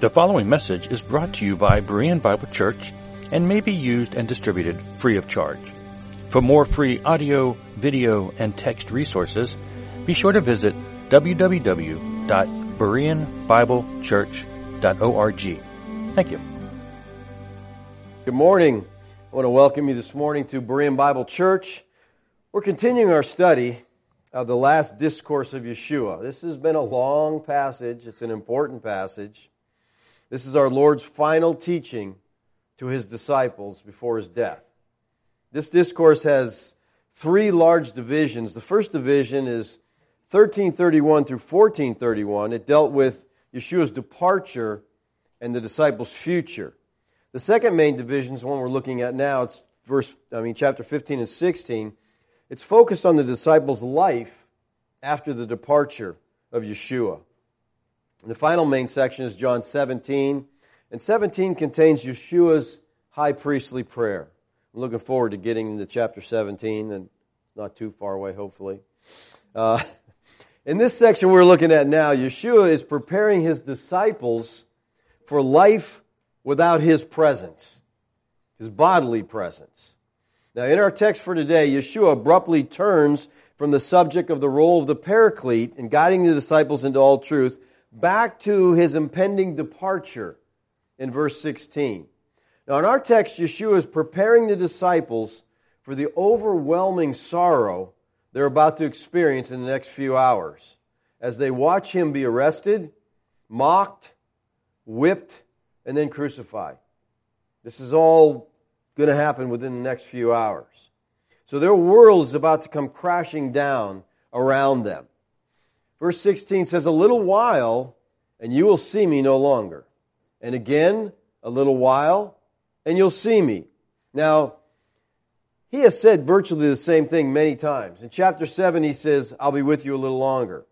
The following message is brought to you by Berean Bible Church and may be used and distributed free of charge. For more free audio, video, and text resources, be sure to visit www.bereanbiblechurch.org. Thank you. Good morning. I want to welcome you this morning to Berean Bible Church. We're continuing our study of the last discourse of Yeshua. This has been a long passage, it's an important passage. This is our Lord's final teaching to his disciples before his death. This discourse has three large divisions. The first division is 1331 through 1431. It dealt with Yeshua's departure and the disciples' future. The second main division is the one we're looking at now. It's verse, I mean, chapter 15 and 16. It's focused on the disciples' life after the departure of Yeshua. The final main section is John 17, and 17 contains Yeshua's high priestly prayer. I'm looking forward to getting into chapter 17, and not too far away, hopefully. Uh, in this section we're looking at now, Yeshua is preparing his disciples for life without his presence, his bodily presence. Now, in our text for today, Yeshua abruptly turns from the subject of the role of the paraclete in guiding the disciples into all truth back to his impending departure in verse 16. Now, in our text, Yeshua is preparing the disciples for the overwhelming sorrow they're about to experience in the next few hours as they watch him be arrested, mocked, whipped, and then crucified. This is all going to happen within the next few hours. So their world is about to come crashing down around them. Verse 16 says, A little while, and you will see me no longer. And again, a little while, and you'll see me. Now, he has said virtually the same thing many times. In chapter 7, he says, I'll be with you a little longer.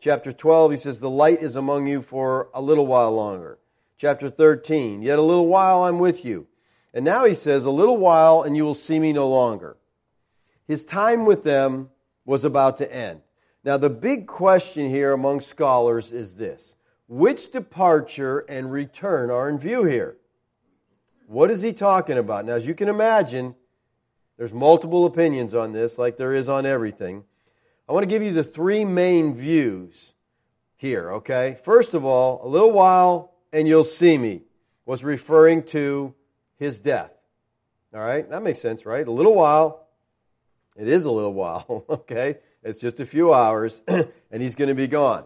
Chapter 12, he says, The light is among you for a little while longer. Chapter 13, Yet a little while I'm with you. And now he says, A little while, and you will see me no longer. His time with them was about to end. Now, the big question here among scholars is this Which departure and return are in view here? What is he talking about? Now, as you can imagine, there's multiple opinions on this, like there is on everything. I want to give you the three main views here, okay? First of all, a little while and you'll see me was referring to his death. All right? That makes sense, right? A little while. It is a little while, okay? It's just a few hours, and he's going to be gone.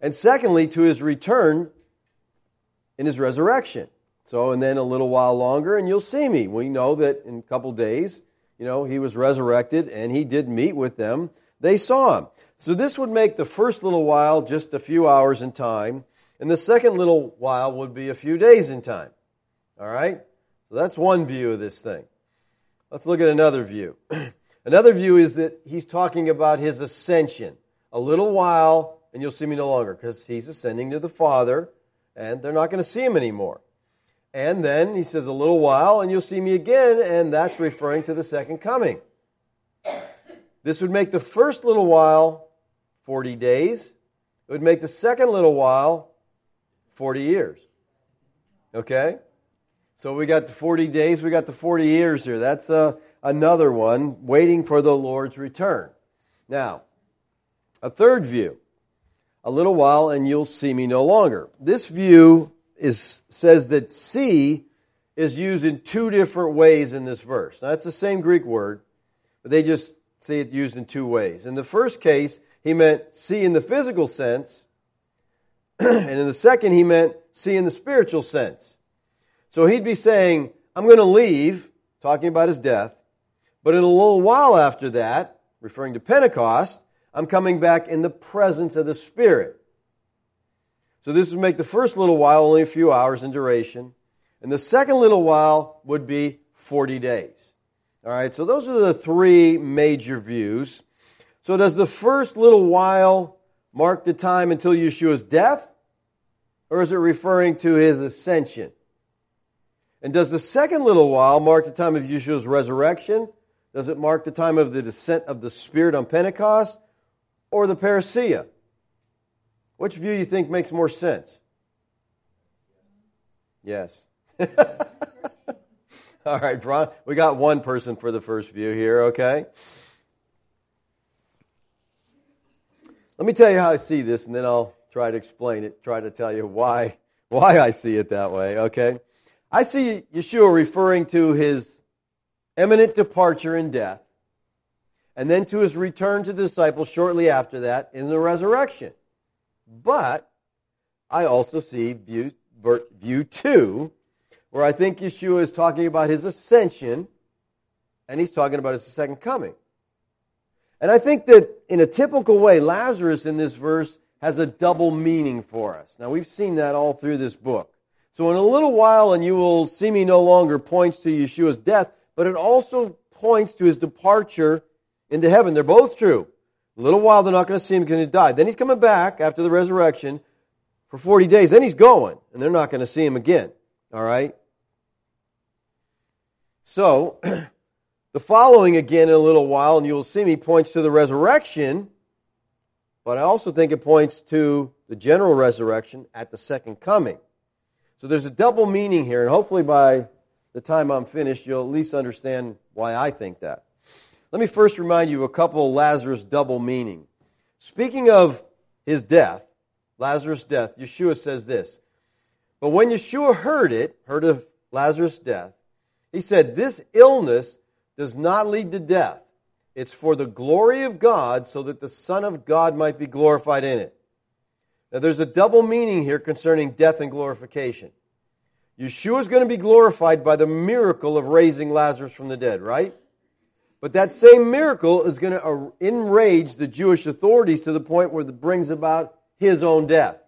And secondly, to his return in his resurrection. So, and then a little while longer, and you'll see me. We know that in a couple days, you know, he was resurrected and he did meet with them. They saw him. So, this would make the first little while just a few hours in time, and the second little while would be a few days in time. All right? So, that's one view of this thing. Let's look at another view. Another view is that he's talking about his ascension. A little while, and you'll see me no longer, because he's ascending to the Father, and they're not going to see him anymore. And then he says, a little while, and you'll see me again, and that's referring to the second coming. This would make the first little while 40 days. It would make the second little while 40 years. Okay? So we got the 40 days, we got the 40 years here. That's uh, another one waiting for the Lord's return. Now, a third view. A little while and you'll see me no longer. This view is, says that see is used in two different ways in this verse. Now, it's the same Greek word, but they just see it used in two ways. In the first case, he meant see in the physical sense, and in the second, he meant see in the spiritual sense. So he'd be saying, I'm going to leave, talking about his death, but in a little while after that, referring to Pentecost, I'm coming back in the presence of the Spirit. So this would make the first little while only a few hours in duration. And the second little while would be 40 days. All right, so those are the three major views. So does the first little while mark the time until Yeshua's death? Or is it referring to his ascension? And does the second little while mark the time of Yeshua's resurrection? Does it mark the time of the descent of the Spirit on Pentecost or the parousia? Which view you think makes more sense? Yes. All right, Ron, we got one person for the first view here, okay? Let me tell you how I see this, and then I'll try to explain it, try to tell you why, why I see it that way, okay? I see Yeshua referring to his imminent departure and death, and then to his return to the disciples shortly after that in the resurrection. But I also see view, view two, where I think Yeshua is talking about his ascension, and he's talking about his second coming. And I think that in a typical way, Lazarus in this verse has a double meaning for us. Now, we've seen that all through this book. So, in a little while, and you will see me no longer points to Yeshua's death, but it also points to his departure into heaven. They're both true. A little while, they're not going to see him because he died. Then he's coming back after the resurrection for 40 days. Then he's going, and they're not going to see him again. All right? So, The following again in a little while, and you will see me, points to the resurrection, but I also think it points to the general resurrection at the second coming. So there's a double meaning here, and hopefully by the time I'm finished, you'll at least understand why I think that. Let me first remind you of a couple of Lazarus double meaning. Speaking of his death, Lazarus' death, Yeshua says this. But when Yeshua heard it, heard of Lazarus' death, he said, This illness does not lead to death. It's for the glory of God so that the Son of God might be glorified in it. Now, there's a double meaning here concerning death and glorification. Yeshua is going to be glorified by the miracle of raising Lazarus from the dead, right? But that same miracle is going to enrage the Jewish authorities to the point where it brings about his own death.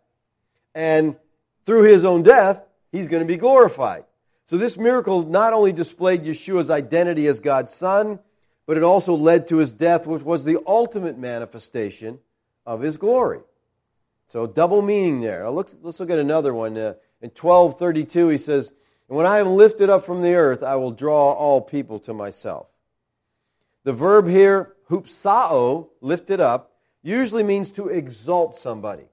And through his own death, he's going to be glorified. So this miracle not only displayed Yeshua's identity as God's Son, but it also led to his death, which was the ultimate manifestation of his glory. So double meaning there. Now look, let's look at another one. Uh, in 1232, he says, And when I am lifted up from the earth, I will draw all people to myself. The verb here, hupsao, lifted up, usually means to exalt somebody.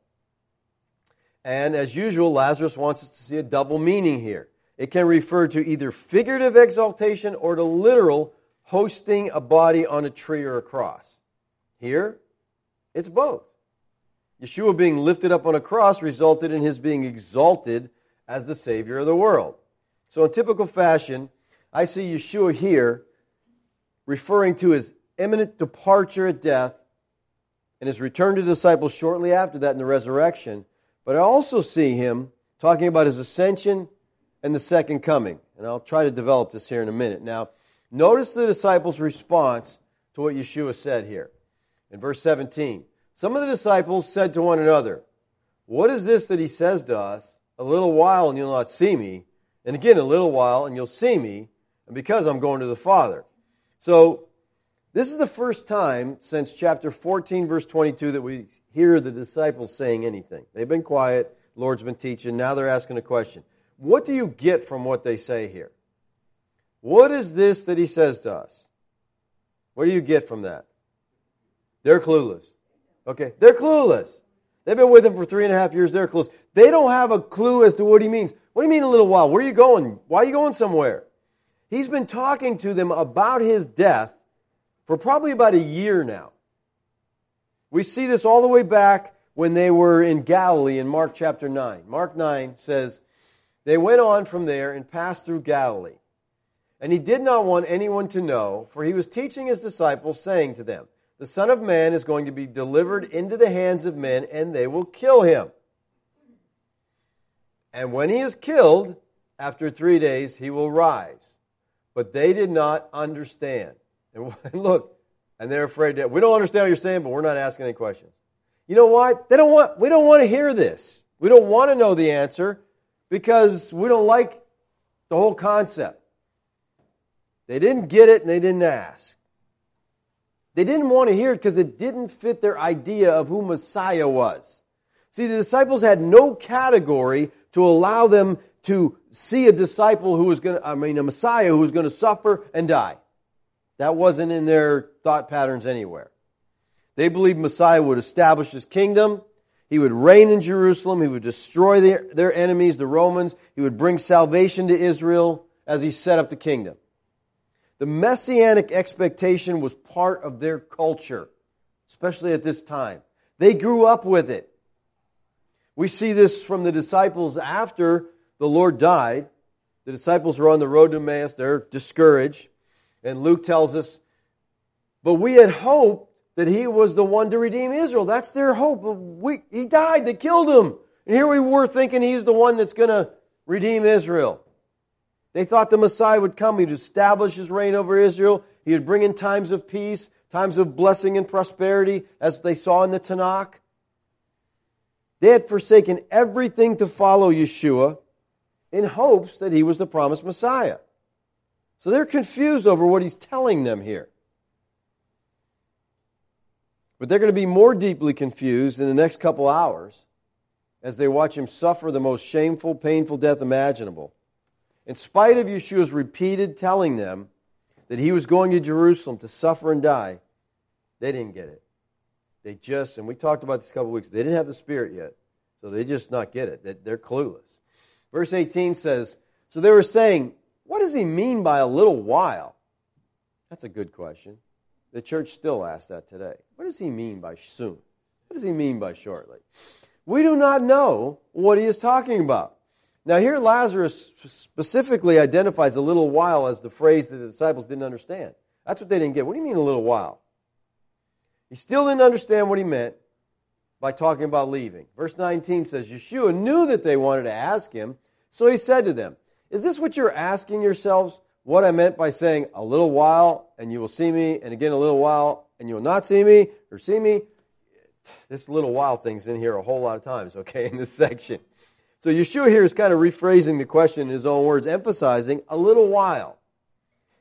And as usual, Lazarus wants us to see a double meaning here. It can refer to either figurative exaltation or to literal hosting a body on a tree or a cross. Here, it's both. Yeshua being lifted up on a cross resulted in his being exalted as the Savior of the world. So, in typical fashion, I see Yeshua here referring to his imminent departure at death and his return to the disciples shortly after that in the resurrection. But I also see him talking about his ascension and the second coming. And I'll try to develop this here in a minute. Now, notice the disciples' response to what Yeshua said here. In verse 17, some of the disciples said to one another, What is this that he says to us? A little while and you'll not see me. And again, a little while and you'll see me. And because I'm going to the Father. So, this is the first time since chapter 14, verse 22, that we hear the disciples saying anything. They've been quiet. Lord's been teaching. Now they're asking a question. What do you get from what they say here? What is this that he says to us? What do you get from that? They're clueless. Okay, they're clueless. They've been with him for three and a half years. They're clueless. They don't have a clue as to what he means. What do you mean a little while? Where are you going? Why are you going somewhere? He's been talking to them about his death for probably about a year now. We see this all the way back when they were in Galilee in Mark chapter 9. Mark 9 says, they went on from there and passed through Galilee. And he did not want anyone to know, for he was teaching his disciples, saying to them, The Son of Man is going to be delivered into the hands of men, and they will kill him. And when he is killed, after three days, he will rise. But they did not understand. And look, and they're afraid that we don't understand what you're saying, but we're not asking any questions. You know what? They don't want, we don't want to hear this. We don't want to know the answer because we don't like the whole concept. They didn't get it and they didn't ask. They didn't want to hear it because it didn't fit their idea of who Messiah was. See, the disciples had no category to allow them to see a disciple who was going to, I mean, a Messiah who was going to suffer and die. That wasn't in their thought patterns anywhere. They believed Messiah would establish his kingdom, He would reign in Jerusalem. He would destroy their, their enemies, the Romans. He would bring salvation to Israel as he set up the kingdom. The messianic expectation was part of their culture, especially at this time. They grew up with it. We see this from the disciples after the Lord died. The disciples are on the road to Emmaus. They're discouraged. And Luke tells us, but we had hoped that he was the one to redeem Israel. That's their hope. We, he died. They killed him. And here we were thinking he's the one that's going to redeem Israel. They thought the Messiah would come. He'd establish his reign over Israel. He would bring in times of peace, times of blessing and prosperity, as they saw in the Tanakh. They had forsaken everything to follow Yeshua in hopes that he was the promised Messiah. So they're confused over what he's telling them here. But they're going to be more deeply confused in the next couple hours as they watch him suffer the most shameful, painful death imaginable. In spite of Yeshua's repeated telling them that he was going to Jerusalem to suffer and die, they didn't get it. They just, and we talked about this a couple weeks, they didn't have the Spirit yet. So they just not get it. They're clueless. Verse 18 says, So they were saying, What does he mean by a little while? That's a good question. The church still asks that today. What does he mean by soon? What does he mean by shortly? We do not know what he is talking about. Now, here Lazarus specifically identifies a little while as the phrase that the disciples didn't understand. That's what they didn't get. What do you mean a little while? He still didn't understand what he meant by talking about leaving. Verse 19 says, Yeshua knew that they wanted to ask him, so he said to them, Is this what you're asking yourselves? What I meant by saying, A little while, and you will see me, and again a little while, and you will not see me, or see me? This little while thing's in here a whole lot of times, okay, in this section. So Yeshua here is kind of rephrasing the question in his own words, emphasizing a little while.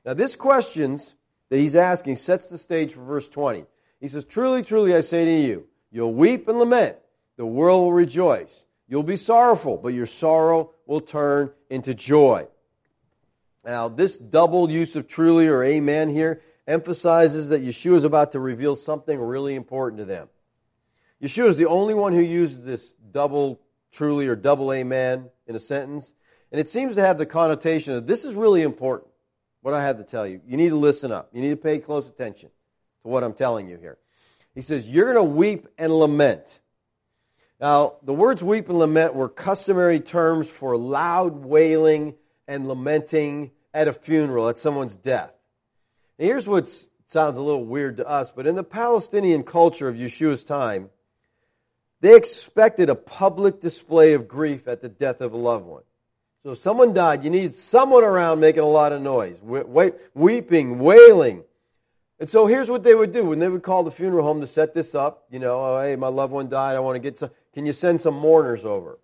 Now, this questions that he's asking sets the stage for verse 20. He says, Truly, truly, I say to you, you'll weep and lament. The world will rejoice. You'll be sorrowful, but your sorrow will turn into joy. Now, this double use of truly or amen here emphasizes that Yeshua is about to reveal something really important to them. Yeshua is the only one who uses this double truly or double amen in a sentence. And it seems to have the connotation of this is really important, what I have to tell you. You need to listen up. You need to pay close attention to what I'm telling you here. He says, You're going to weep and lament. Now, the words weep and lament were customary terms for loud wailing and lamenting at a funeral, at someone's death. And here's what sounds a little weird to us, but in the Palestinian culture of Yeshua's time, they expected a public display of grief at the death of a loved one. So if someone died, you needed someone around making a lot of noise, weeping, wailing. And so here's what they would do when they would call the funeral home to set this up. You know, oh, hey, my loved one died. I want to get some. Can you send some mourners over?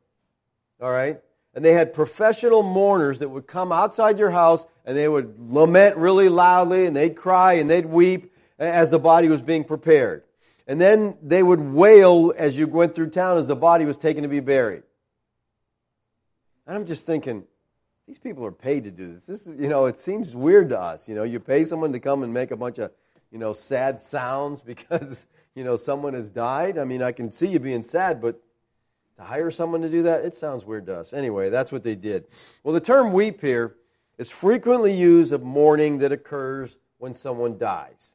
All right. And they had professional mourners that would come outside your house and they would lament really loudly and they'd cry and they'd weep as the body was being prepared. And then they would wail as you went through town as the body was taken to be buried. And I'm just thinking, these people are paid to do this. This is, you know, it seems weird to us. You know, you pay someone to come and make a bunch of, you know, sad sounds because, you know, someone has died. I mean, I can see you being sad, but to hire someone to do that, it sounds weird to us. Anyway, that's what they did. Well, the term weep here is frequently used of mourning that occurs when someone dies.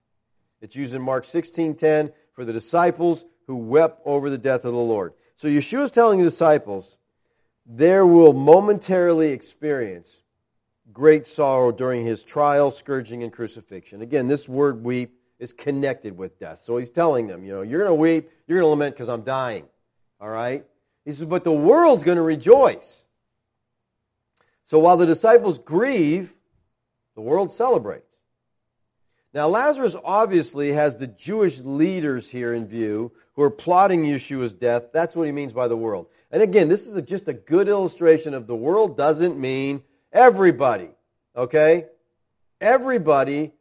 It's used in Mark 16:10 for the disciples who wept over the death of the Lord. So Yeshua is telling the disciples, there will momentarily experience great sorrow during his trial, scourging, and crucifixion. Again, this word weep is connected with death. So he's telling them, you know, you're going to weep, you're going to lament because I'm dying. All right? He says, but the world's going to rejoice. So while the disciples grieve, the world celebrates. Now, Lazarus obviously has the Jewish leaders here in view who are plotting Yeshua's death. That's what he means by the world. And again, this is a, just a good illustration of the world doesn't mean everybody. Okay? Everybody,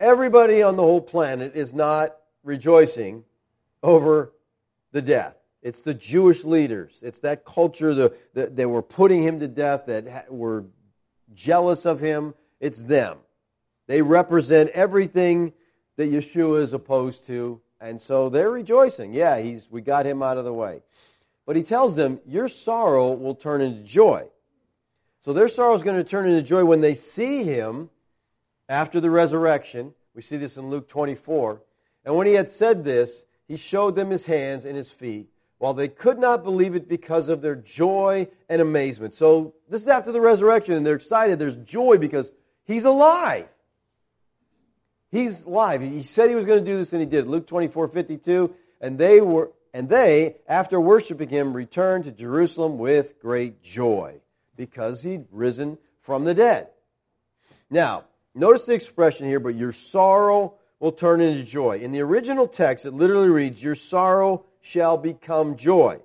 everybody on the whole planet is not rejoicing over the death. It's the Jewish leaders. It's that culture that, that, that were putting him to death, that were jealous of him. It's them. They represent everything that Yeshua is opposed to And so they're rejoicing. Yeah, he's, we got him out of the way. But he tells them, Your sorrow will turn into joy. So their sorrow is going to turn into joy when they see him after the resurrection. We see this in Luke 24. And when he had said this, he showed them his hands and his feet, while they could not believe it because of their joy and amazement. So this is after the resurrection, and they're excited. There's joy because he's alive. He's alive. He said he was going to do this, and he did. Luke 24, 52. And they were and they, after worshiping him, returned to Jerusalem with great joy because he'd risen from the dead. Now, notice the expression here, but your sorrow will turn into joy. In the original text, it literally reads, Your sorrow shall become joy.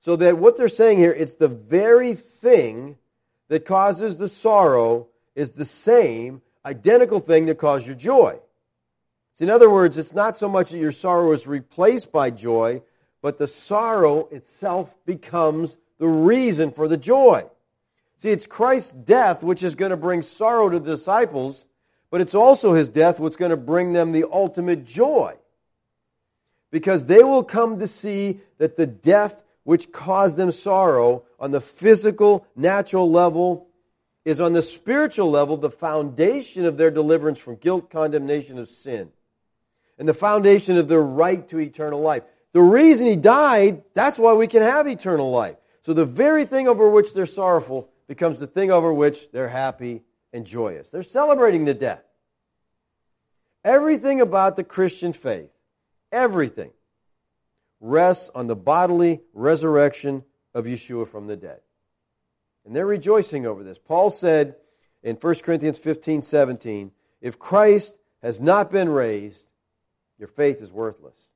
So that what they're saying here, it's the very thing that causes the sorrow is the same, identical thing that caused your joy. So in other words, it's not so much that your sorrow is replaced by joy, but the sorrow itself becomes the reason for the joy. See, it's Christ's death which is going to bring sorrow to the disciples, but it's also his death is going to bring them the ultimate joy. Because they will come to see that the death which caused them sorrow on the physical, natural level is on the spiritual level the foundation of their deliverance from guilt, condemnation of sin and the foundation of their right to eternal life. The reason he died, that's why we can have eternal life. So the very thing over which they're sorrowful becomes the thing over which they're happy and joyous. They're celebrating the death. Everything about the Christian faith, everything, rests on the bodily resurrection of Yeshua from the dead. And they're rejoicing over this. Paul said in 1 Corinthians 15 17, if Christ has not been raised, your faith is worthless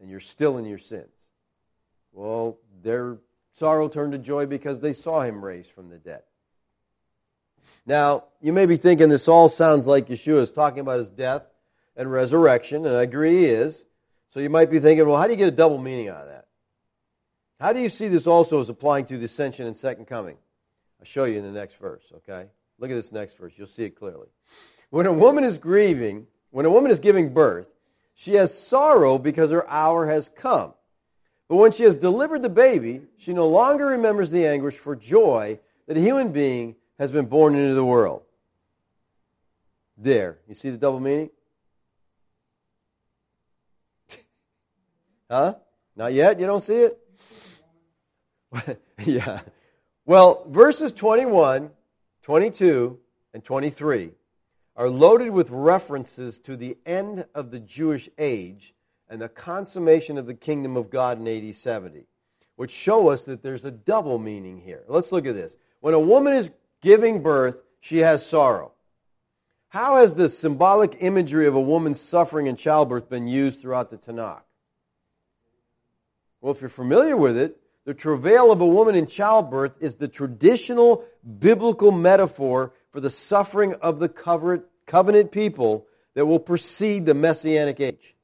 and you're still in your sins. Well, their sorrow turned to joy because they saw him raised from the dead. Now, you may be thinking this all sounds like Yeshua is talking about his death and resurrection, and I agree he is. So you might be thinking, well, how do you get a double meaning out of that? How do you see this also as applying to the ascension and second coming? I'll show you in the next verse, okay? Look at this next verse. You'll see it clearly. When a woman is grieving, when a woman is giving birth, she has sorrow because her hour has come. But when she has delivered the baby, she no longer remembers the anguish for joy that a human being has been born into the world. There. You see the double meaning? huh? Not yet? You don't see it? yeah. Well, verses 21, 22, and 23 are loaded with references to the end of the Jewish age and the consummation of the kingdom of God in AD 70, which show us that there's a double meaning here. Let's look at this. When a woman is giving birth, she has sorrow. How has the symbolic imagery of a woman's suffering in childbirth been used throughout the Tanakh? Well, if you're familiar with it, the travail of a woman in childbirth is the traditional biblical metaphor for the suffering of the covenant people that will precede the messianic age.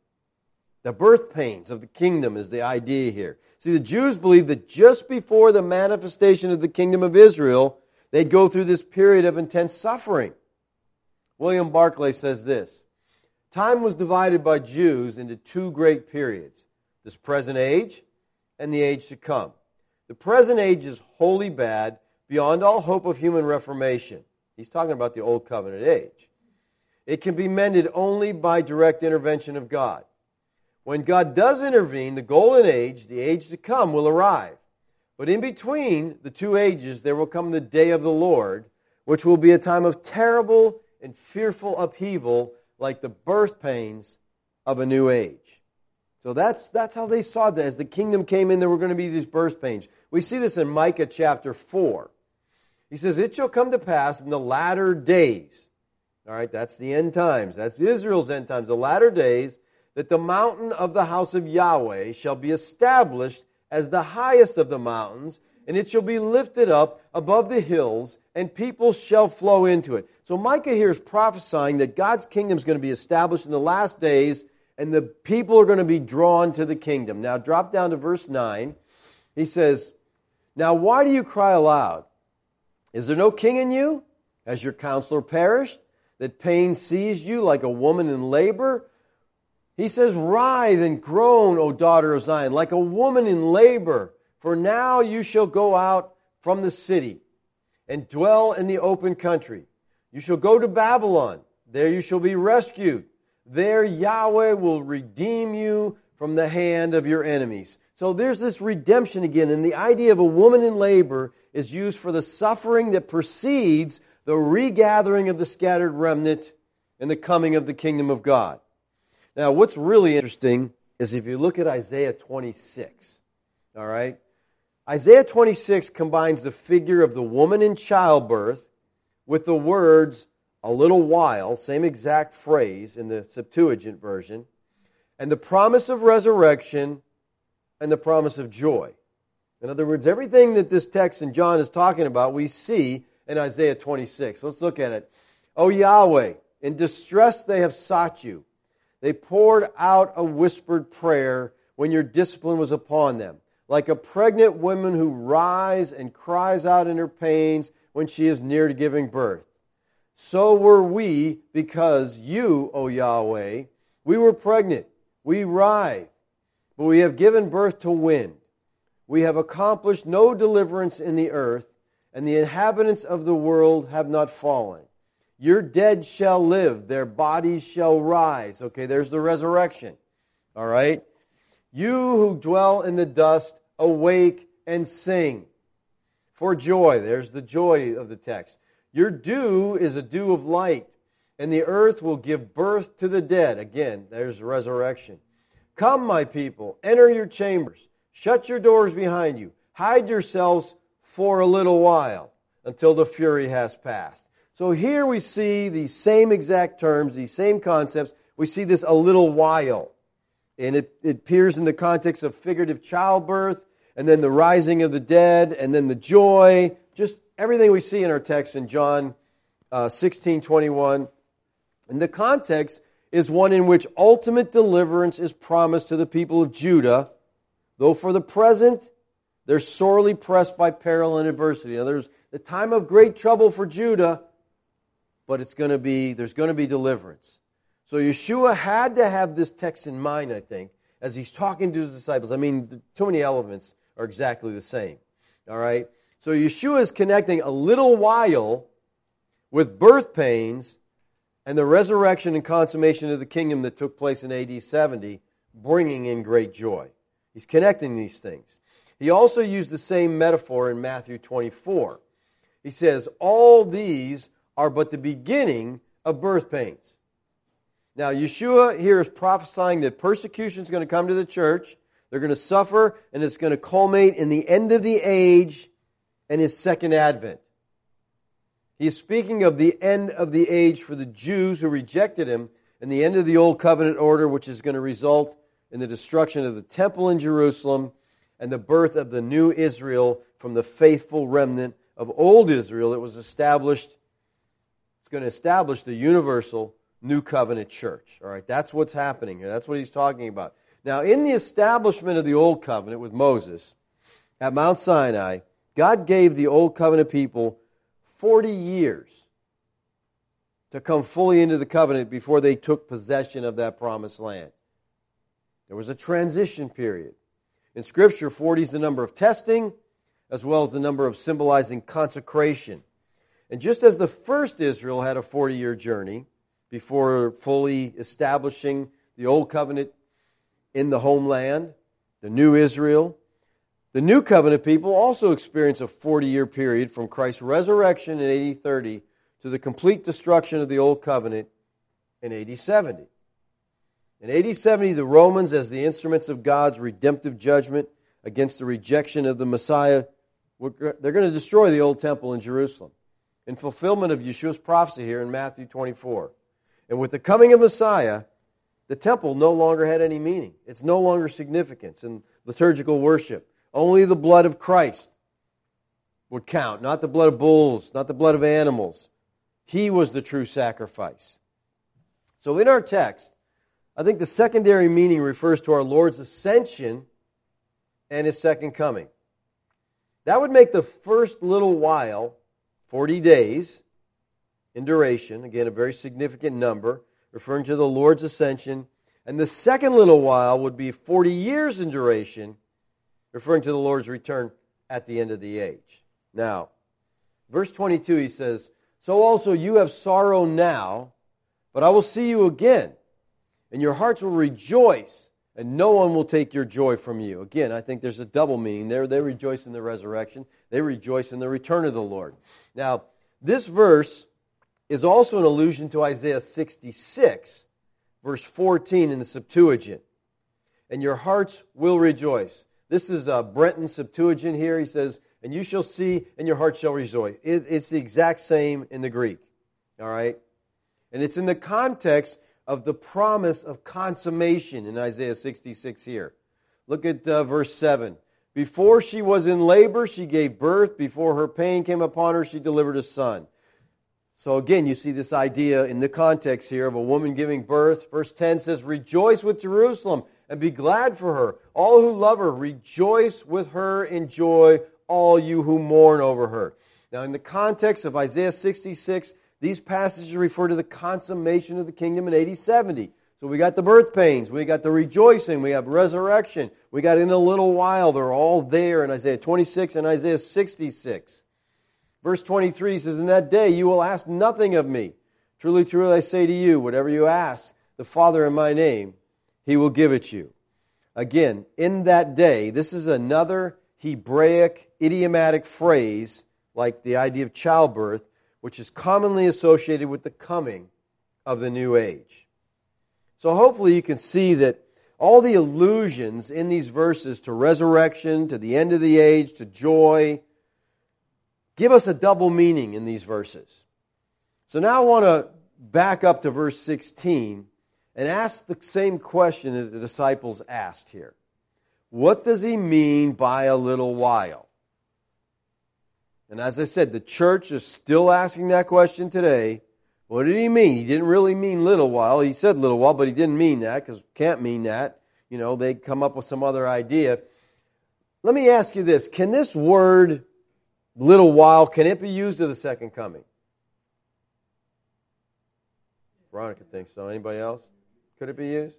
The birth pains of the kingdom is the idea here. See, the Jews believed that just before the manifestation of the kingdom of Israel, they'd go through this period of intense suffering. William Barclay says this Time was divided by Jews into two great periods this present age and the age to come. The present age is wholly bad, beyond all hope of human reformation. He's talking about the Old Covenant age. It can be mended only by direct intervention of God. When God does intervene, the golden age, the age to come, will arrive. But in between the two ages, there will come the day of the Lord, which will be a time of terrible and fearful upheaval, like the birth pains of a new age. So that's, that's how they saw that. As the kingdom came in, there were going to be these birth pains. We see this in Micah chapter 4. He says, It shall come to pass in the latter days. All right, that's the end times. That's Israel's end times, the latter days, that the mountain of the house of Yahweh shall be established as the highest of the mountains, and it shall be lifted up above the hills, and people shall flow into it. So Micah here is prophesying that God's kingdom is going to be established in the last days, and the people are going to be drawn to the kingdom. Now, drop down to verse 9. He says, Now, why do you cry aloud? Is there no king in you? Has your counselor perished? That pain seized you like a woman in labor? He says, Writhe and groan, O daughter of Zion, like a woman in labor, for now you shall go out from the city and dwell in the open country. You shall go to Babylon. There you shall be rescued. There Yahweh will redeem you from the hand of your enemies. So there's this redemption again, and the idea of a woman in labor is used for the suffering that precedes the regathering of the scattered remnant and the coming of the kingdom of God. Now, what's really interesting is if you look at Isaiah 26, all right? Isaiah 26 combines the figure of the woman in childbirth with the words a little while, same exact phrase in the Septuagint version, and the promise of resurrection and the promise of joy. In other words, everything that this text in John is talking about, we see in Isaiah 26. Let's look at it. O Yahweh, in distress they have sought you. They poured out a whispered prayer when your discipline was upon them, like a pregnant woman who writhes and cries out in her pains when she is near to giving birth. So were we because you, O Yahweh, we were pregnant, we writhed, but we have given birth to wind. We have accomplished no deliverance in the earth, and the inhabitants of the world have not fallen. Your dead shall live, their bodies shall rise. Okay, there's the resurrection. All right? You who dwell in the dust, awake and sing for joy. There's the joy of the text. Your dew is a dew of light, and the earth will give birth to the dead. Again, there's resurrection. Come, my people, enter your chambers, shut your doors behind you, hide yourselves for a little while until the fury has passed. So here we see the same exact terms, these same concepts. We see this a little while. And it, it appears in the context of figurative childbirth, and then the rising of the dead, and then the joy. Just everything we see in our text in John uh, 16 21. And the context is one in which ultimate deliverance is promised to the people of Judah, though for the present they're sorely pressed by peril and adversity. Now, there's the time of great trouble for Judah, but it's going to be, there's going to be deliverance. So Yeshua had to have this text in mind, I think, as he's talking to his disciples. I mean, too many elements are exactly the same. All right? So Yeshua is connecting a little while with birth pains and the resurrection and consummation of the kingdom that took place in AD 70, bringing in great joy. He's connecting these things. He also used the same metaphor in Matthew 24. He says, All these are but the beginning of birth pains. Now, Yeshua here is prophesying that persecution is going to come to the church. They're going to suffer, and it's going to culminate in the end of the age and his second advent. He is speaking of the end of the age for the Jews who rejected him and the end of the old covenant order, which is going to result in the destruction of the temple in Jerusalem and the birth of the new Israel from the faithful remnant of old Israel that was established going to establish the universal new covenant church. All right, that's what's happening here. That's what he's talking about. Now, in the establishment of the old covenant with Moses at Mount Sinai, God gave the old covenant people 40 years to come fully into the covenant before they took possession of that promised land. There was a transition period. In Scripture, 40 is the number of testing as well as the number of symbolizing consecration. And just as the first Israel had a 40 year journey before fully establishing the old covenant in the homeland, the new Israel, the new covenant people also experience a 40 year period from Christ's resurrection in AD 30 to the complete destruction of the old covenant in AD 70. In AD 70, the Romans, as the instruments of God's redemptive judgment against the rejection of the Messiah, they're going to destroy the old temple in Jerusalem in fulfillment of Yeshua's prophecy here in Matthew 24. And with the coming of Messiah, the temple no longer had any meaning. It's no longer significance in liturgical worship. Only the blood of Christ would count, not the blood of bulls, not the blood of animals. He was the true sacrifice. So in our text, I think the secondary meaning refers to our Lord's ascension and his second coming. That would make the first little while 40 days in duration, again, a very significant number, referring to the Lord's ascension, And the second little while would be 40 years in duration, referring to the Lord's return at the end of the age. Now, verse 22, he says, So also you have sorrow now, but I will see you again, and your hearts will rejoice, and no one will take your joy from you. Again, I think there's a double meaning there. They rejoice in the resurrection, they rejoice in the return of the Lord. Now, this verse is also an allusion to Isaiah 66, verse 14 in the Septuagint. And your hearts will rejoice. This is uh, a Brenton Septuagint here. He says, And you shall see, and your heart shall rejoice. It's the exact same in the Greek. All right? And it's in the context of the promise of consummation in Isaiah 66 here. Look at uh, verse 7. Before she was in labor, she gave birth. Before her pain came upon her, she delivered a son. So again, you see this idea in the context here of a woman giving birth. Verse 10 says, Rejoice with Jerusalem and be glad for her. All who love her, rejoice with her in joy, all you who mourn over her. Now, in the context of Isaiah 66, these passages refer to the consummation of the kingdom in AD 70. So we got the birth pains, we got the rejoicing, we have resurrection, we got in a little while. They're all there in Isaiah 26 and Isaiah 66. Verse 23 says, In that day you will ask nothing of me. Truly, truly, I say to you, whatever you ask the Father in my name, he will give it you. Again, in that day, this is another Hebraic idiomatic phrase, like the idea of childbirth, which is commonly associated with the coming of the new age. So hopefully you can see that all the allusions in these verses to resurrection, to the end of the age, to joy, give us a double meaning in these verses. So now I want to back up to verse 16 and ask the same question that the disciples asked here. What does he mean by a little while? And as I said, the church is still asking that question today. What did he mean? He didn't really mean little while. He said little while, but he didn't mean that because can't mean that. You know, they come up with some other idea. Let me ask you this. Can this word little while, can it be used of the second coming? Veronica thinks so. Anybody else? Could it be used?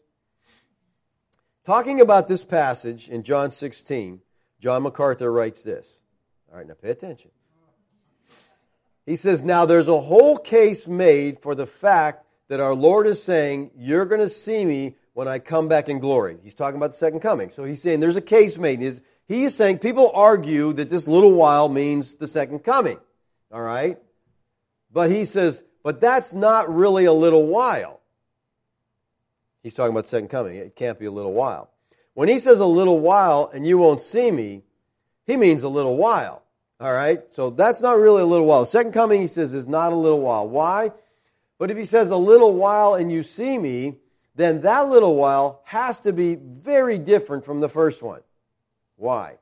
Talking about this passage in John 16, John MacArthur writes this. All right, now pay attention. He says, Now there's a whole case made for the fact that our Lord is saying, You're going to see me when I come back in glory. He's talking about the second coming. So he's saying there's a case made. He is saying people argue that this little while means the second coming. All right? But he says, but that's not really a little while. He's talking about the second coming. It can't be a little while. When he says a little while and you won't see me, he means a little while. All right? So that's not really a little while. The second coming, he says, is not a little while. Why? But if he says a little while and you see me, then that little while has to be very different from the first one. Why?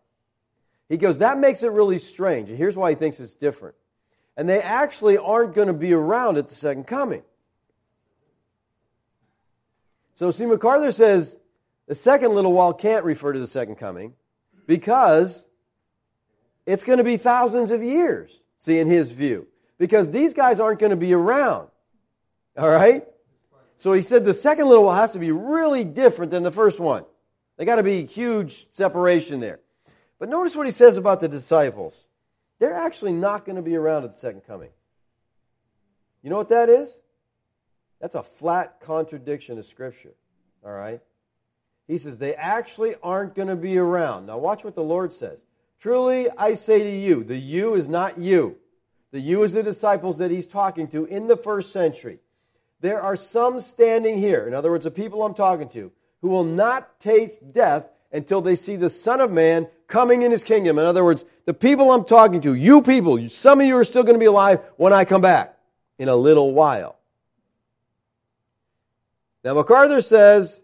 He goes, that makes it really strange. And here's why he thinks it's different. And they actually aren't going to be around at the second coming. So, see, MacArthur says the second little while can't refer to the second coming because it's going to be thousands of years, see, in his view. Because these guys aren't going to be around. All right? So he said the second little while has to be really different than the first one. They got to be huge separation there. But notice what he says about the disciples. They're actually not going to be around at the second coming. You know what that is? That's a flat contradiction of Scripture. All right? He says they actually aren't going to be around. Now, watch what the Lord says. Truly, I say to you, the you is not you. The you is the disciples that he's talking to in the first century. There are some standing here, in other words, the people I'm talking to, who will not taste death until they see the Son of Man coming in his kingdom. In other words, the people I'm talking to, you people, some of you are still going to be alive when I come back in a little while. Now, MacArthur says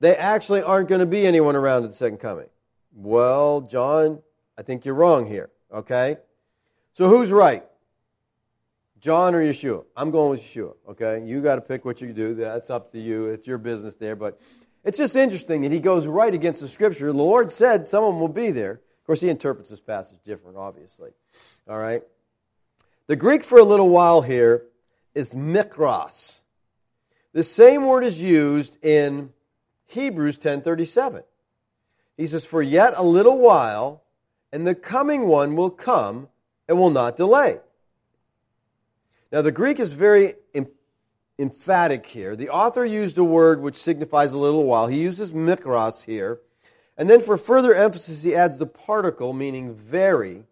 they actually aren't going to be anyone around at the second coming. Well, John, I think you're wrong here, okay? So who's right? John or Yeshua? I'm going with Yeshua, okay? You got to pick what you do. That's up to you. It's your business there. But it's just interesting that he goes right against the scripture. The Lord said some of them will be there. Of course, he interprets this passage different, obviously. All right? The Greek for a little while here is mikros. The same word is used in Hebrews 10:37. He says, "For yet a little while, and the coming one will come and will not delay." Now the Greek is very emphatic here. The author used a word which signifies a little while. He uses mikros here. And then for further emphasis, he adds the particle, meaning very.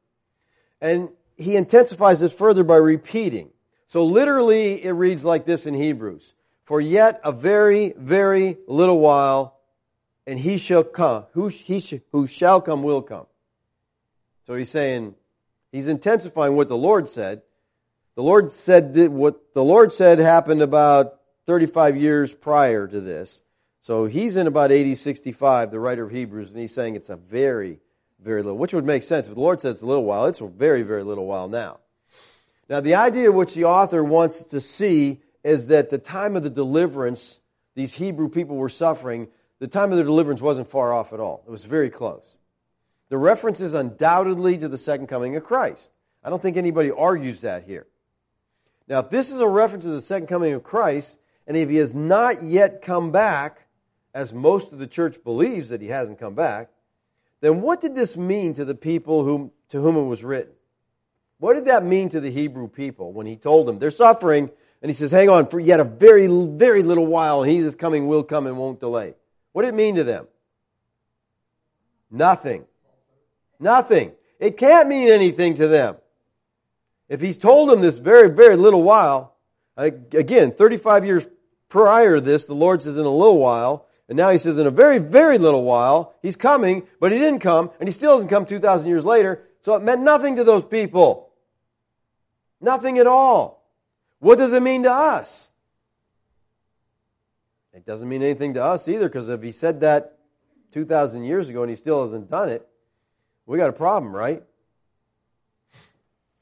And he intensifies this further by repeating. So literally, it reads like this in Hebrews For yet a very, very little while, and he shall come. Who, he sh- who shall come will come. So he's saying, he's intensifying what the Lord said. The Lord said that what the Lord said happened about 35 years prior to this. So he's in about 80, 65, the writer of Hebrews, and he's saying it's a very, very little, which would make sense. If the Lord said it's a little while, it's a very, very little while now. Now, the idea which the author wants to see is that the time of the deliverance these Hebrew people were suffering, the time of their deliverance wasn't far off at all. It was very close. The reference is undoubtedly to the second coming of Christ. I don't think anybody argues that here. Now, if this is a reference to the second coming of Christ, and if he has not yet come back, as most of the church believes that he hasn't come back, then what did this mean to the people whom, to whom it was written? What did that mean to the Hebrew people when he told them they're suffering, and he says, Hang on for yet a very, very little while, and he that's coming will come and won't delay? What did it mean to them? Nothing. Nothing. It can't mean anything to them. If he's told them this very, very little while, again, 35 years prior to this, the Lord says in a little while, and now he says in a very, very little while, he's coming, but he didn't come, and he still doesn't come 2,000 years later, so it meant nothing to those people. Nothing at all. What does it mean to us? It doesn't mean anything to us either, because if he said that 2,000 years ago and he still hasn't done it, we got a problem, right?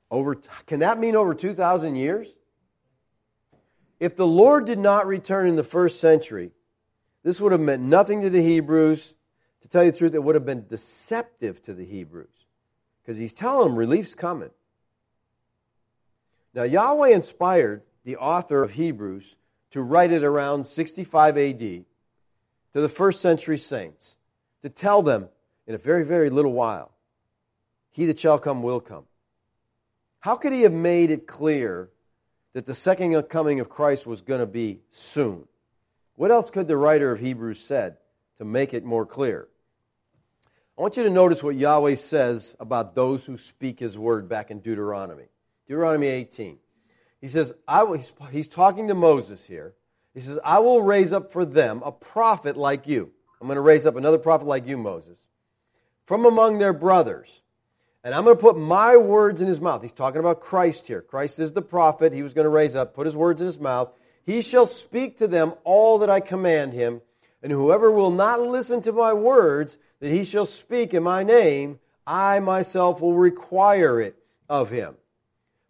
Over, can that mean over 2,000 years? If the Lord did not return in the first century, this would have meant nothing to the Hebrews. To tell you the truth, it would have been deceptive to the Hebrews because he's telling them relief's coming. Now, Yahweh inspired the author of Hebrews to write it around 65 AD to the first century saints to tell them in a very, very little while, he that shall come will come. How could he have made it clear that the second coming of Christ was going to be soon? What else could the writer of Hebrews said to make it more clear? I want you to notice what Yahweh says about those who speak his word back in Deuteronomy. Deuteronomy 18. He says, I will, he's, he's talking to Moses here. He says, I will raise up for them a prophet like you. I'm going to raise up another prophet like you, Moses, from among their brothers and I'm going to put my words in his mouth. He's talking about Christ here. Christ is the prophet he was going to raise up, put his words in his mouth. He shall speak to them all that I command him, and whoever will not listen to my words that he shall speak in my name, I myself will require it of him.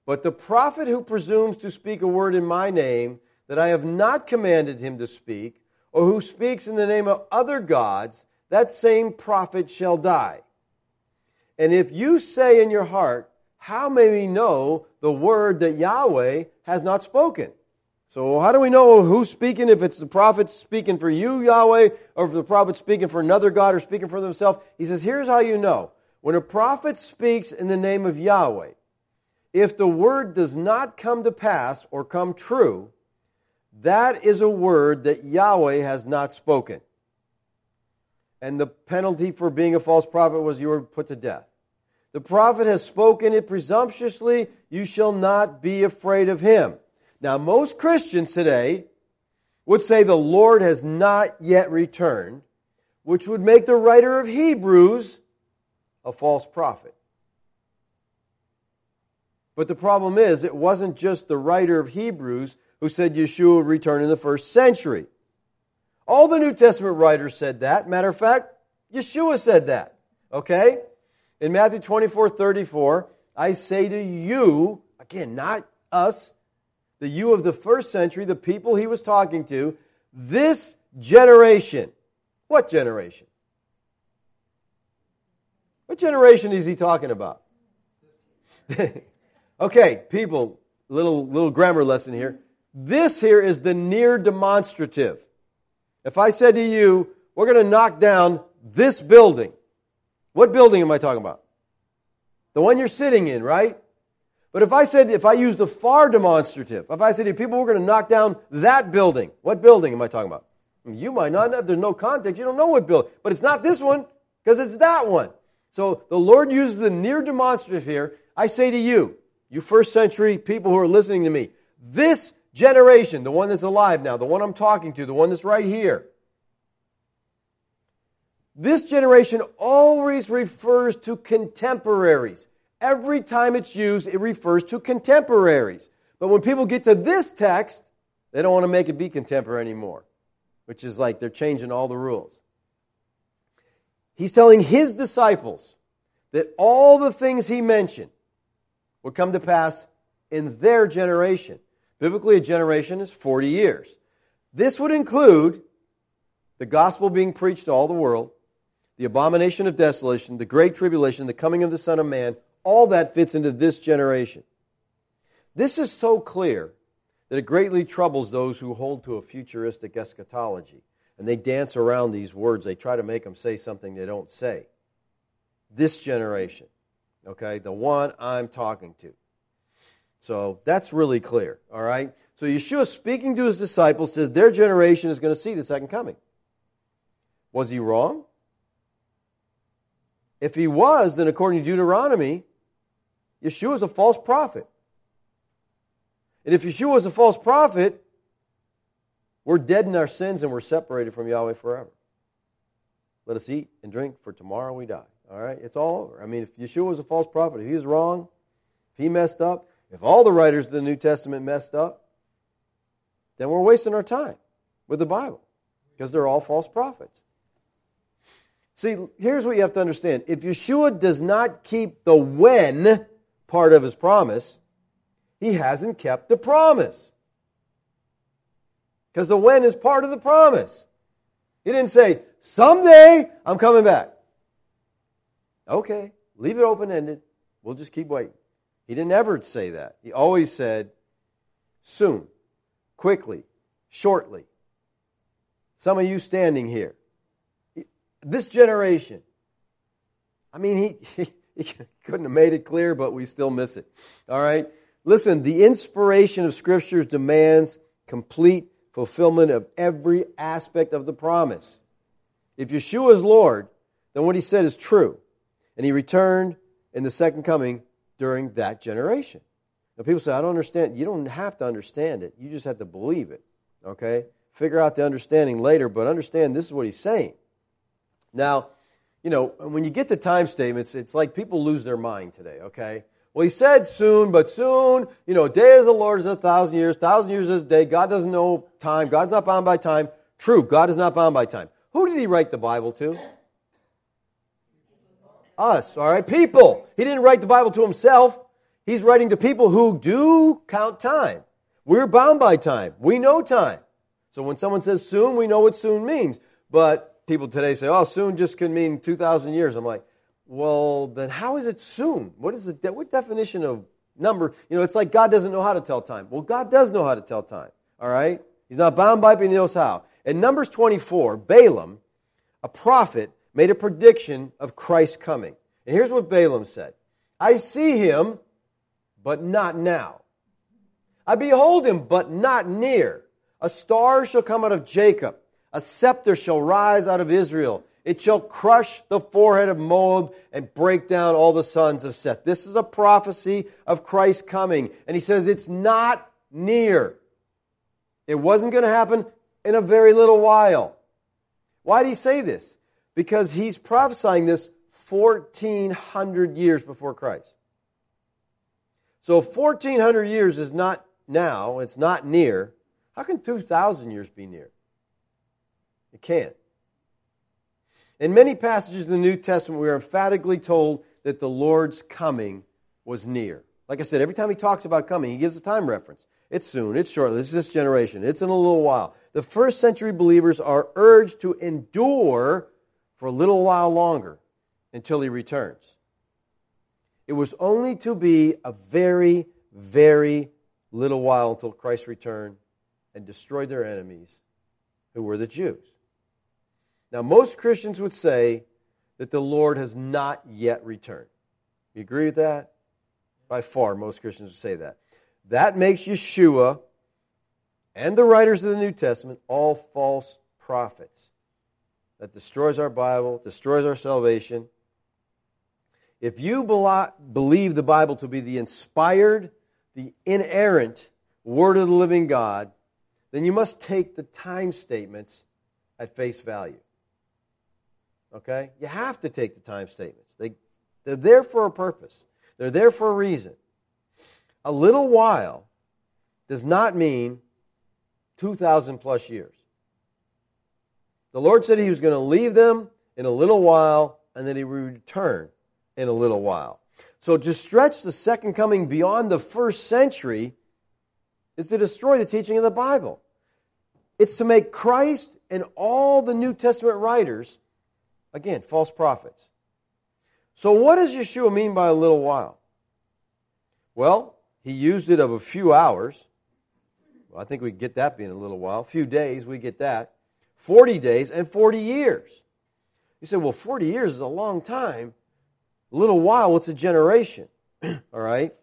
But the prophet who presumes to speak a word in my name that I have not commanded him to speak, or who speaks in the name of other gods, that same prophet shall die. And if you say in your heart, How may we know the word that Yahweh has not spoken? So, how do we know who's speaking? If it's the prophet speaking for you, Yahweh, or if the prophet speaking for another God or speaking for themselves? He says, Here's how you know. When a prophet speaks in the name of Yahweh, if the word does not come to pass or come true, that is a word that Yahweh has not spoken and the penalty for being a false prophet was you were put to death. The prophet has spoken it presumptuously, you shall not be afraid of him. Now, most Christians today would say the Lord has not yet returned, which would make the writer of Hebrews a false prophet. But the problem is, it wasn't just the writer of Hebrews who said Yeshua would return in the first century. All the New Testament writers said that. Matter of fact, Yeshua said that. Okay? In Matthew 24 34, I say to you, again, not us, the you of the first century, the people he was talking to, this generation. What generation? What generation is he talking about? okay, people, little little grammar lesson here. This here is the near demonstrative. If I said to you, we're going to knock down this building, what building am I talking about? The one you're sitting in, right? But if I said, if I used the far demonstrative, if I said to people, we're going to knock down that building, what building am I talking about? You might not have, there's no context, you don't know what building, but it's not this one, because it's that one. So the Lord uses the near demonstrative here. I say to you, you first century people who are listening to me, this generation, the one that's alive now, the one I'm talking to, the one that's right here, this generation always refers to contemporaries. Every time it's used, it refers to contemporaries. But when people get to this text, they don't want to make it be contemporary anymore, which is like they're changing all the rules. He's telling his disciples that all the things he mentioned would come to pass in their generation. Biblically, a generation is 40 years. This would include the gospel being preached to all the world, the abomination of desolation, the great tribulation, the coming of the Son of Man, all that fits into this generation. This is so clear that it greatly troubles those who hold to a futuristic eschatology. And they dance around these words. They try to make them say something they don't say. This generation, okay, the one I'm talking to. So that's really clear, all right? So Yeshua, speaking to his disciples, says their generation is going to see the second coming. Was he wrong? If he was, then according to Deuteronomy, Yeshua is a false prophet. And if Yeshua is a false prophet, we're dead in our sins and we're separated from Yahweh forever. Let us eat and drink, for tomorrow we die. All right? It's all over. I mean, if Yeshua was a false prophet, if he was wrong, if he messed up, if all the writers of the New Testament messed up, then we're wasting our time with the Bible because they're all false prophets. See, here's what you have to understand. If Yeshua does not keep the when part of his promise, he hasn't kept the promise. Because the when is part of the promise. He didn't say, someday I'm coming back. Okay, leave it open ended. We'll just keep waiting. He didn't ever say that. He always said, soon, quickly, shortly. Some of you standing here, this generation. I mean, he, he, he couldn't have made it clear, but we still miss it. All right? Listen, the inspiration of Scriptures demands complete fulfillment of every aspect of the promise. If Yeshua is Lord, then what he said is true. And he returned in the second coming during that generation. Now, people say, I don't understand. You don't have to understand it. You just have to believe it. Okay? Figure out the understanding later, but understand this is what he's saying. Now, you know, when you get the time statements, it's like people lose their mind today, okay? Well, he said soon, but soon, you know, a day of the Lord is a thousand years, thousand years is a day. God doesn't know time. God's not bound by time. True, God is not bound by time. Who did he write the Bible to? Us, all right? People. He didn't write the Bible to himself. He's writing to people who do count time. We're bound by time. We know time. So when someone says soon, we know what soon means. But people today say, oh, soon just can mean 2,000 years. I'm like, well, then how is it soon? What is the what definition of number? You know, it's like God doesn't know how to tell time. Well, God does know how to tell time. All right? He's not bound by it, but he knows how. In Numbers 24, Balaam, a prophet, made a prediction of Christ's coming. And here's what Balaam said I see him, but not now. I behold him, but not near. A star shall come out of Jacob a scepter shall rise out of Israel. It shall crush the forehead of Moab and break down all the sons of Seth. This is a prophecy of Christ coming. And he says it's not near. It wasn't going to happen in a very little while. Why did he say this? Because he's prophesying this 1400 years before Christ. So 1400 years is not now, it's not near. How can 2000 years be near? It can't. In many passages in the New Testament, we are emphatically told that the Lord's coming was near. Like I said, every time he talks about coming, he gives a time reference. It's soon, it's shortly, it's this generation, it's in a little while. The first century believers are urged to endure for a little while longer until he returns. It was only to be a very, very little while until Christ returned and destroyed their enemies, who were the Jews. Now, most Christians would say that the Lord has not yet returned. You agree with that? By far, most Christians would say that. That makes Yeshua and the writers of the New Testament all false prophets. That destroys our Bible, destroys our salvation. If you believe the Bible to be the inspired, the inerrant Word of the living God, then you must take the time statements at face value. Okay? You have to take the time statements. They, they're there for a purpose, they're there for a reason. A little while does not mean 2,000 plus years. The Lord said He was going to leave them in a little while and then He would return in a little while. So to stretch the second coming beyond the first century is to destroy the teaching of the Bible. It's to make Christ and all the New Testament writers, again, false prophets. So, what does Yeshua mean by a little while? Well, he used it of a few hours. Well, I think we get that being a little while. A few days, we get that. 40 days and 40 years. You say, well, 40 years is a long time. A little while, what's a generation? all right?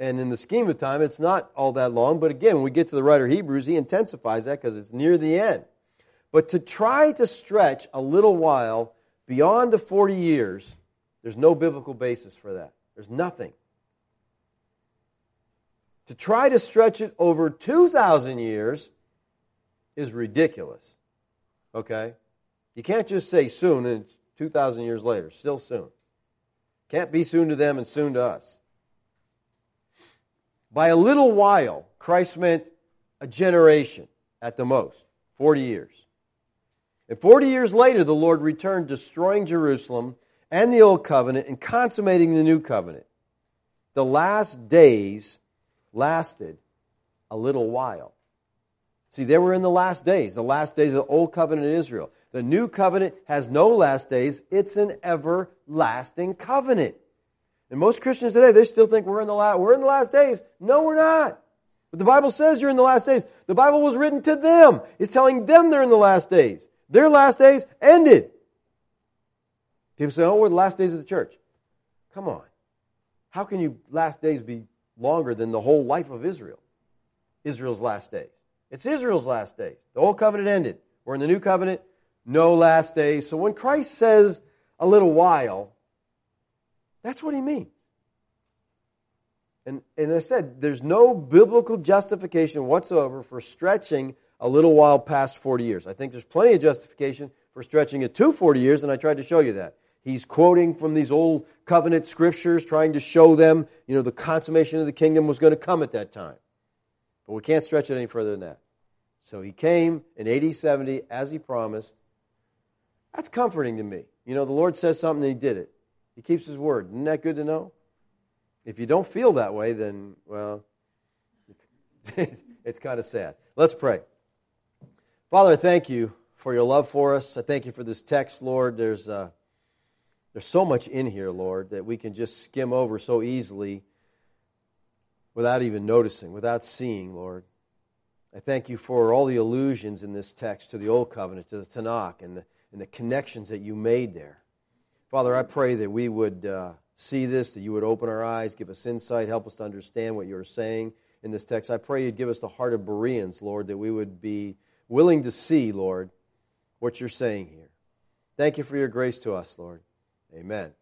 And in the scheme of time, it's not all that long. But again, when we get to the writer Hebrews, he intensifies that because it's near the end. But to try to stretch a little while beyond the 40 years, there's no biblical basis for that. There's nothing. To try to stretch it over 2,000 years is ridiculous. Okay? You can't just say soon and it's 2,000 years later. Still soon. Can't be soon to them and soon to us. By a little while, Christ meant a generation at the most, 40 years. And 40 years later, the Lord returned, destroying Jerusalem and the old covenant and consummating the new covenant. The last days lasted a little while. See, they were in the last days, the last days of the old covenant in Israel. The new covenant has no last days, it's an everlasting covenant. And most Christians today, they still think we're in the last, we're in the last days. No, we're not. But the Bible says you're in the last days. The Bible was written to them. It's telling them they're in the last days. Their last days ended. People say, oh, we're the last days of the church. Come on. How can you last days be longer than the whole life of Israel? Israel's last days. It's Israel's last days. The old covenant ended. We're in the new covenant, no last days. So when Christ says a little while, that's what he means. And, and I said, there's no biblical justification whatsoever for stretching a little while past 40 years. I think there's plenty of justification for stretching it to 40 years, and I tried to show you that. He's quoting from these old covenant scriptures, trying to show them, you know, the consummation of the kingdom was going to come at that time. But we can't stretch it any further than that. So he came in AD 70 as he promised. That's comforting to me. You know, the Lord says something and he did it. He keeps his word. Isn't that good to know? If you don't feel that way, then, well, it's kind of sad. Let's pray. Father, I thank you for your love for us. I thank you for this text, Lord. There's, uh, there's so much in here, Lord, that we can just skim over so easily without even noticing, without seeing, Lord. I thank you for all the allusions in this text to the Old Covenant, to the Tanakh, and the, and the connections that you made there. Father, I pray that we would uh, see this, that you would open our eyes, give us insight, help us to understand what you're saying in this text. I pray you'd give us the heart of Bereans, Lord, that we would be willing to see, Lord, what you're saying here. Thank you for your grace to us, Lord. Amen.